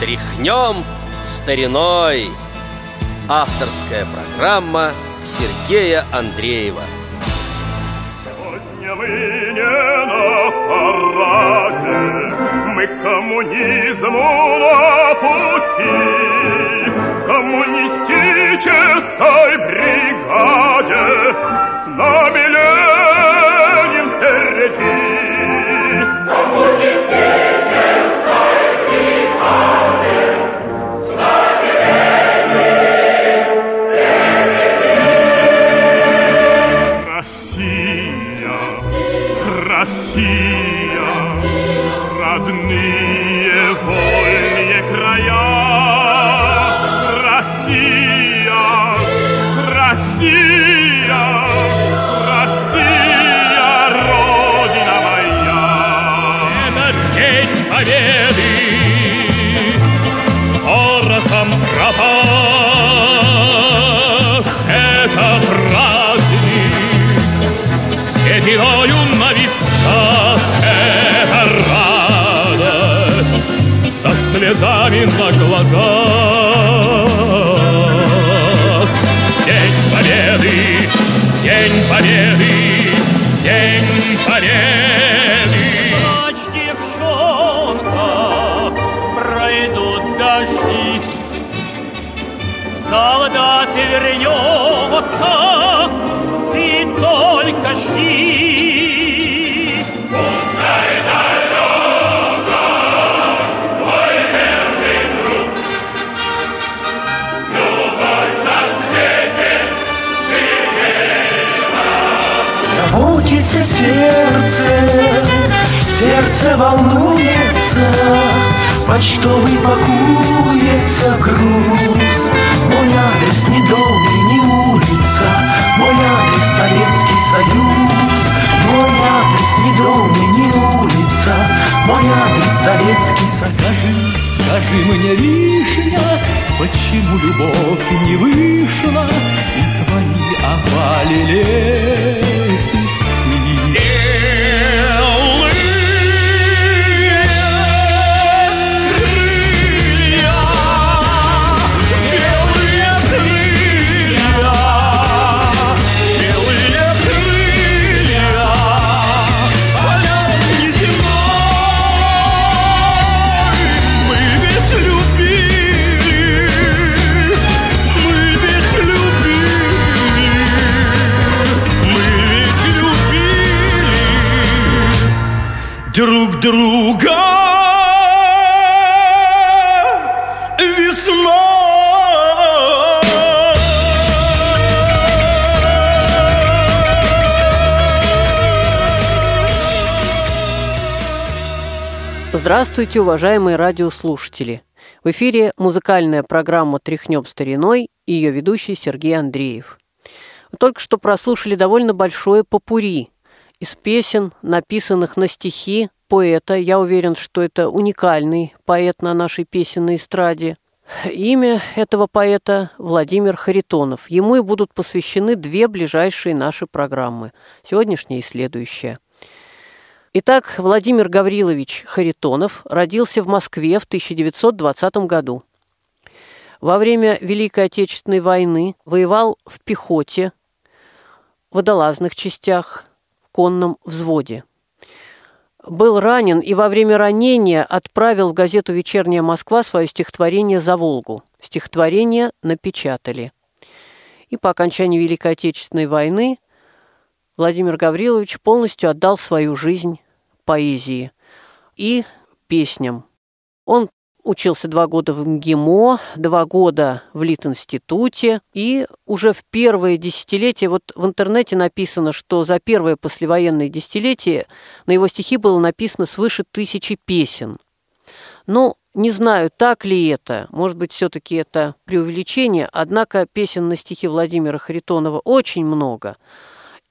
Тряхнем стариной. Авторская программа Сергея Андреева. Сегодня мы не на параде, мы коммунизму на пути. коммунистической бригаде с на глазах. День Победы, День Победы, День Победы. Заботится сердце, сердце волнуется, Почтовый пакуется груз. Мой адрес не дом и не улица, Мой адрес Советский Союз. Мой адрес не дом и не улица, Мой адрес Советский Союз. Скажи, скажи мне, вишня, Почему любовь не вышла И твои опали? Друг друга Здравствуйте, уважаемые радиослушатели! В эфире музыкальная программа «Тряхнем стариной» и ее ведущий Сергей Андреев. Вы только что прослушали довольно большое попури из песен, написанных на стихи поэта. Я уверен, что это уникальный поэт на нашей песенной эстраде. Имя этого поэта Владимир Харитонов. Ему и будут посвящены две ближайшие наши программы, сегодняшняя и следующая – Итак, Владимир Гаврилович Харитонов родился в Москве в 1920 году. Во время Великой Отечественной войны воевал в пехоте, водолазных частях, конном взводе. Был ранен и во время ранения отправил в газету «Вечерняя Москва» свое стихотворение «За Волгу». Стихотворение напечатали. И по окончании Великой Отечественной войны Владимир Гаврилович полностью отдал свою жизнь поэзии и песням. Он учился два года в МГИМО, два года в Литинституте, и уже в первое десятилетие, вот в интернете написано, что за первое послевоенное десятилетие на его стихи было написано свыше тысячи песен. Ну, не знаю, так ли это, может быть, все-таки это преувеличение, однако песен на стихи Владимира Харитонова очень много –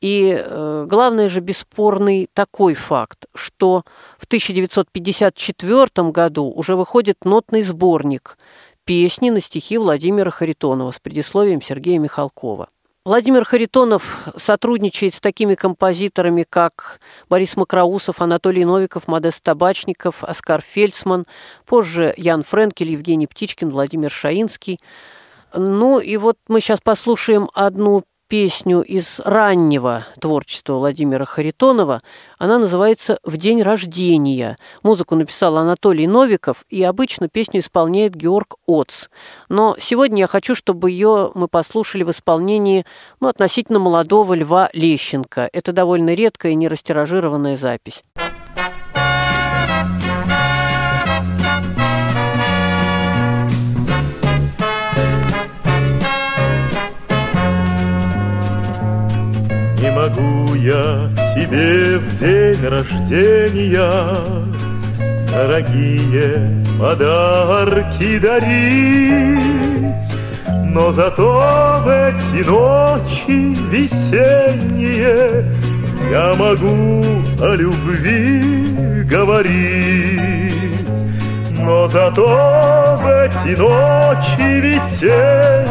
и э, главное же бесспорный такой факт, что в 1954 году уже выходит нотный сборник песни на стихи Владимира Харитонова с предисловием Сергея Михалкова. Владимир Харитонов сотрудничает с такими композиторами, как Борис Макроусов, Анатолий Новиков, Модест Табачников, Оскар Фельдсман, позже Ян Френкель, Евгений Птичкин, Владимир Шаинский. Ну и вот мы сейчас послушаем одну песню из раннего творчества Владимира Харитонова. Она называется «В день рождения». Музыку написал Анатолий Новиков, и обычно песню исполняет Георг Оц. Но сегодня я хочу, чтобы ее мы послушали в исполнении ну, относительно молодого Льва Лещенко. Это довольно редкая и нерастиражированная запись. Я тебе в день рождения Дорогие подарки дарить. Но зато в эти ночи весенние Я могу о любви говорить. Но зато в эти ночи весенние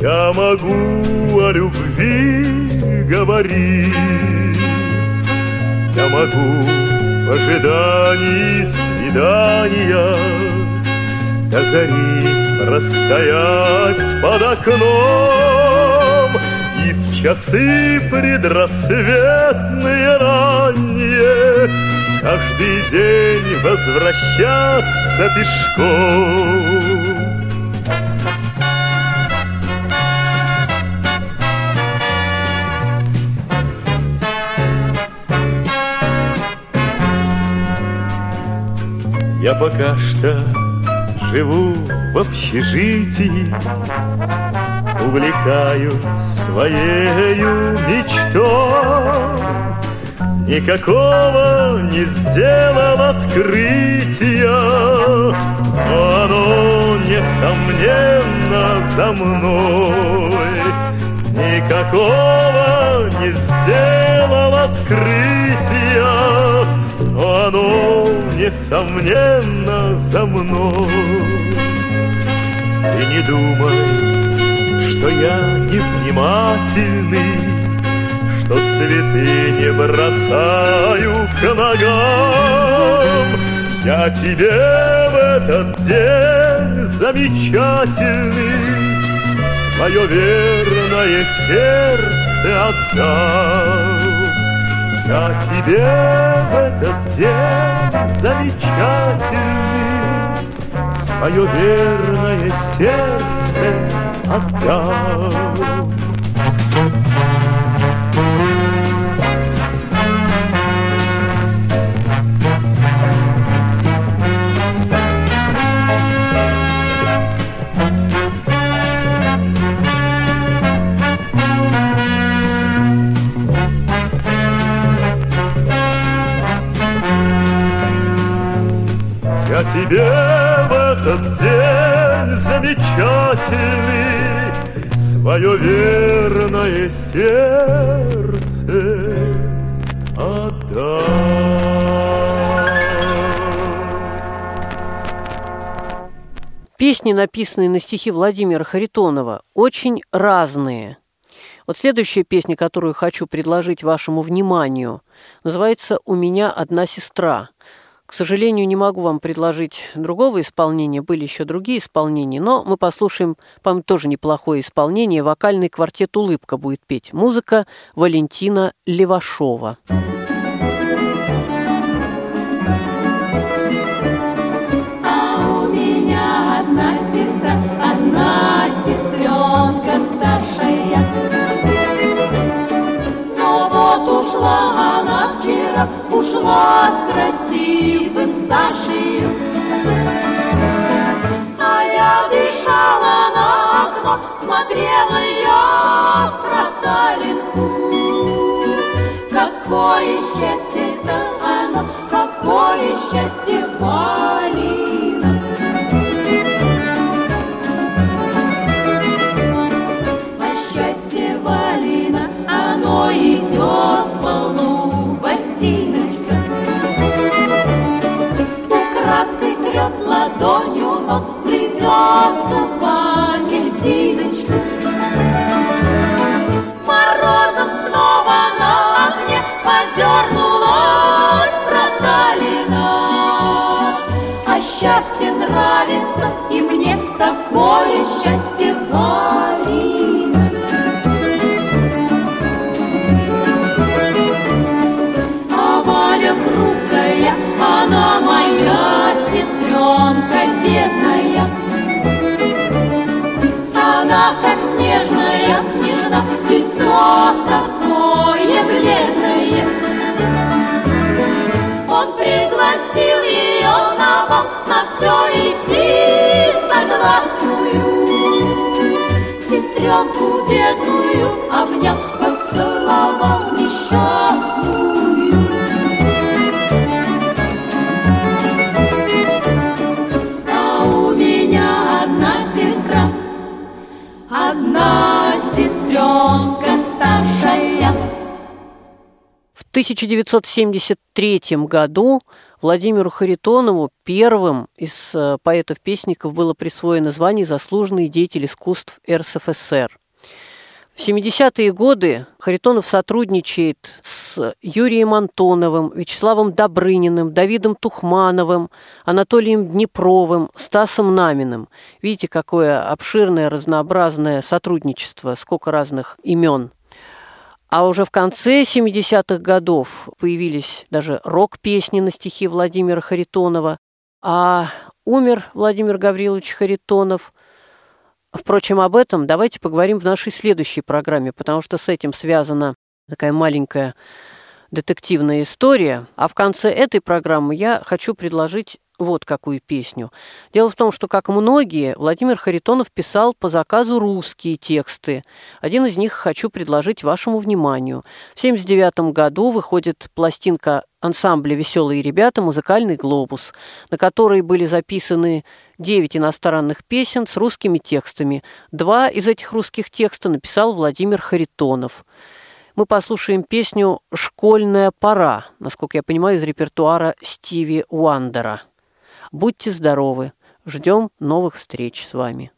Я могу о любви говорить. Я могу в ожидании свидания До зари простоять под окном И в часы предрассветные ранние Каждый день возвращаться пешком Я пока что живу в общежитии Увлекаю своею мечтой. Никакого не сделал открытия Но оно, несомненно, за мной. Никакого не сделал открытия Но оно, несомненно, за мной Ты не думай, что я невнимательный что цветы не бросаю к ногам. Я тебе в этот день замечательный Свое верное сердце отдам. Я тебе в этот день замечательный Свое верное сердце отдам. Тебе в этот день замечательный Свое верное сердце отдам. Песни, написанные на стихи Владимира Харитонова, очень разные. Вот следующая песня, которую хочу предложить вашему вниманию, называется «У меня одна сестра». К сожалению, не могу вам предложить другого исполнения, были еще другие исполнения, но мы послушаем, по-моему, тоже неплохое исполнение. Вокальный квартет «Улыбка» будет петь. Музыка Валентина Левашова. А вчера, ушла с красивым Сашей. А я дышала на окно, смотрела я в проталинку. Какое счастье это оно, какое счастье Валина. изрек ладонью, но придется по гильдиночку. Морозом снова на огне подернулась проталина. А счастье нравится, и мне такое счастье важно. Сестренку бедную обнял, поцеловал несчастную. А у меня одна сестра, одна сестренка старшая. В 1973 году Владимиру Харитонову первым из э, поэтов-песников было присвоено звание «Заслуженный деятель искусств РСФСР». В 70-е годы Харитонов сотрудничает с Юрием Антоновым, Вячеславом Добрыниным, Давидом Тухмановым, Анатолием Днепровым, Стасом Наминым. Видите, какое обширное, разнообразное сотрудничество, сколько разных имен. А уже в конце 70-х годов появились даже рок-песни на стихи Владимира Харитонова. А умер Владимир Гаврилович Харитонов – Впрочем, об этом давайте поговорим в нашей следующей программе, потому что с этим связана такая маленькая детективная история. А в конце этой программы я хочу предложить вот какую песню. Дело в том, что, как многие, Владимир Харитонов писал по заказу русские тексты. Один из них хочу предложить вашему вниманию. В 1979 году выходит пластинка ансамбля «Веселые ребята» «Музыкальный глобус», на которой были записаны девять иностранных песен с русскими текстами. Два из этих русских текстов написал Владимир Харитонов. Мы послушаем песню «Школьная пора», насколько я понимаю, из репертуара Стиви Уандера. Будьте здоровы. Ждем новых встреч с вами.